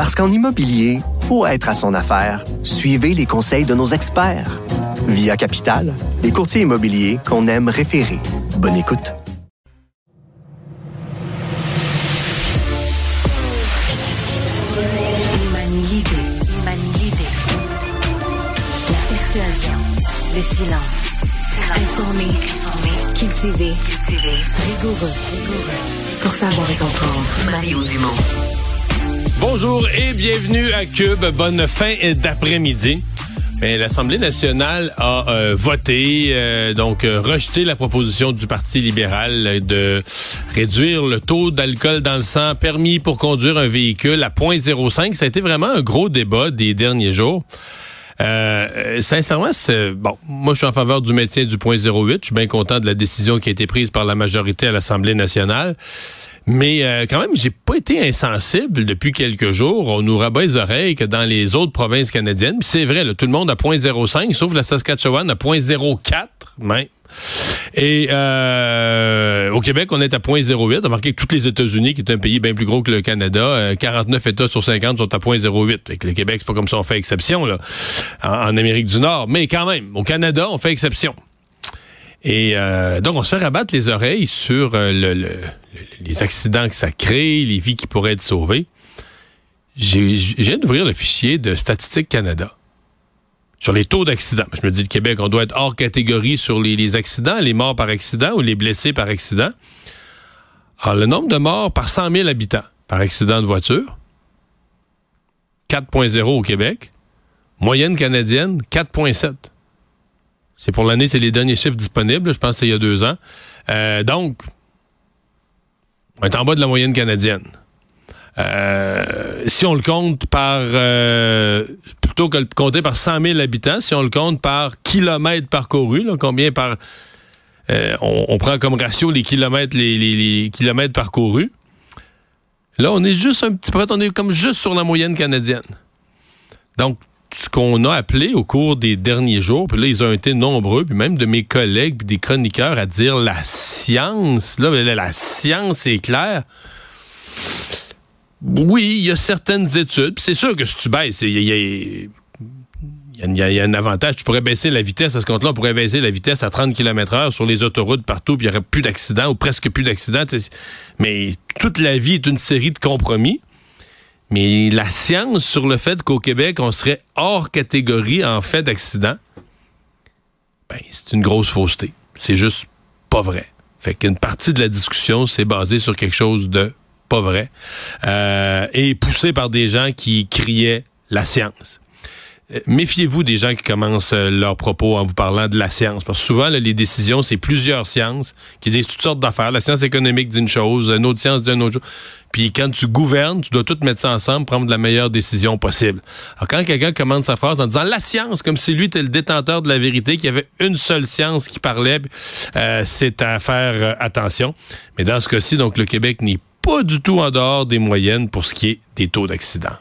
Parce qu'en immobilier, pour être à son affaire, suivez les conseils de nos experts. Via Capital, les courtiers immobiliers qu'on aime référer. Bonne écoute. Le silence. Rigoureux. Pour Mario Dumont. Bonjour et bienvenue à Cube. Bonne fin d'après-midi. L'Assemblée nationale a euh, voté, euh, donc euh, rejeté la proposition du Parti libéral de réduire le taux d'alcool dans le sang permis pour conduire un véhicule à 0.05. Ça a été vraiment un gros débat des derniers jours. Euh, sincèrement, bon. Moi, je suis en faveur du maintien du point 08. Je suis bien content de la décision qui a été prise par la majorité à l'Assemblée nationale. Mais euh, quand même, j'ai pas été insensible depuis quelques jours. On nous rabat les oreilles que dans les autres provinces canadiennes, c'est vrai, là, tout le monde a 0.05, sauf la Saskatchewan à 0.04 même. Et euh, au Québec, on est à 0.08. Remarquez que tous les États-Unis, qui est un pays bien plus gros que le Canada, euh, 49 États sur 50 sont à 0.08. Fait que le Québec, c'est pas comme ça on fait exception là, en Amérique du Nord. Mais quand même, au Canada, on fait exception. Et euh, donc, on se fait rabattre les oreilles sur euh, le, le- le- les accidents que ça crée, les vies qui pourraient être sauvées. J'ai- viens d'ouvrir le fichier de Statistique Canada sur les taux d'accidents. Je me dis, le Québec, on doit être hors catégorie sur les, les accidents, les morts par accident ou les blessés par accident. Alors, le nombre de morts par 100 000 habitants par accident de voiture, 4.0 au Québec. Moyenne canadienne, 4.7. C'est pour l'année, c'est les derniers chiffres disponibles. Je pense que c'est il y a deux ans. Euh, donc, on est en bas de la moyenne canadienne. Euh, si on le compte par euh, plutôt que le compter par 100 000 habitants, si on le compte par kilomètres parcourus, là, combien par on, prend comme ratio les kilomètres, les- les kilomètres parcourus. Là, on est juste un petit peu, on est comme juste sur la moyenne canadienne. Donc, ce qu'on a appelé au cours des derniers jours, puis là, ils ont été nombreux, puis même de mes collègues, puis des chroniqueurs à dire la science, là, la, science est claire. Oui, il y a certaines études, c'est sûr que si tu baisses, il y a- y y, a, un avantage. Tu pourrais baisser la vitesse à ce compte-là. On pourrait baisser la vitesse à 30 km heure sur les autoroutes partout, puis il n'y aurait plus d'accidents ou presque plus d'accidents. Mais toute la vie est une série de compromis. Mais la science sur le fait qu'au Québec, on serait hors catégorie en fait d'accident, ben, c'est une grosse fausseté. C'est juste pas vrai. Fait qu'une partie de la discussion, c'est basé sur quelque chose de pas vrai euh, et poussé par des gens qui criaient la science. Euh, Méfiez-vous des gens qui commencent euh, leurs propos en vous parlant de la science. Parce que souvent, les décisions, c'est plusieurs sciences qui disent toutes sortes d'affaires. La science économique dit une chose, une autre science dit une autre chose. Puis quand tu gouvernes, tu dois tout mettre ça ensemble, prendre la meilleure décision possible. Alors quand quelqu'un commence sa phrase en disant la science, comme si lui était le détenteur de la vérité, qu'il y avait une seule science qui parlait, euh, c'est à faire attention. Mais dans ce cas-ci, donc le Québec n'est pas du tout en dehors des moyennes pour ce qui est des taux d'accident.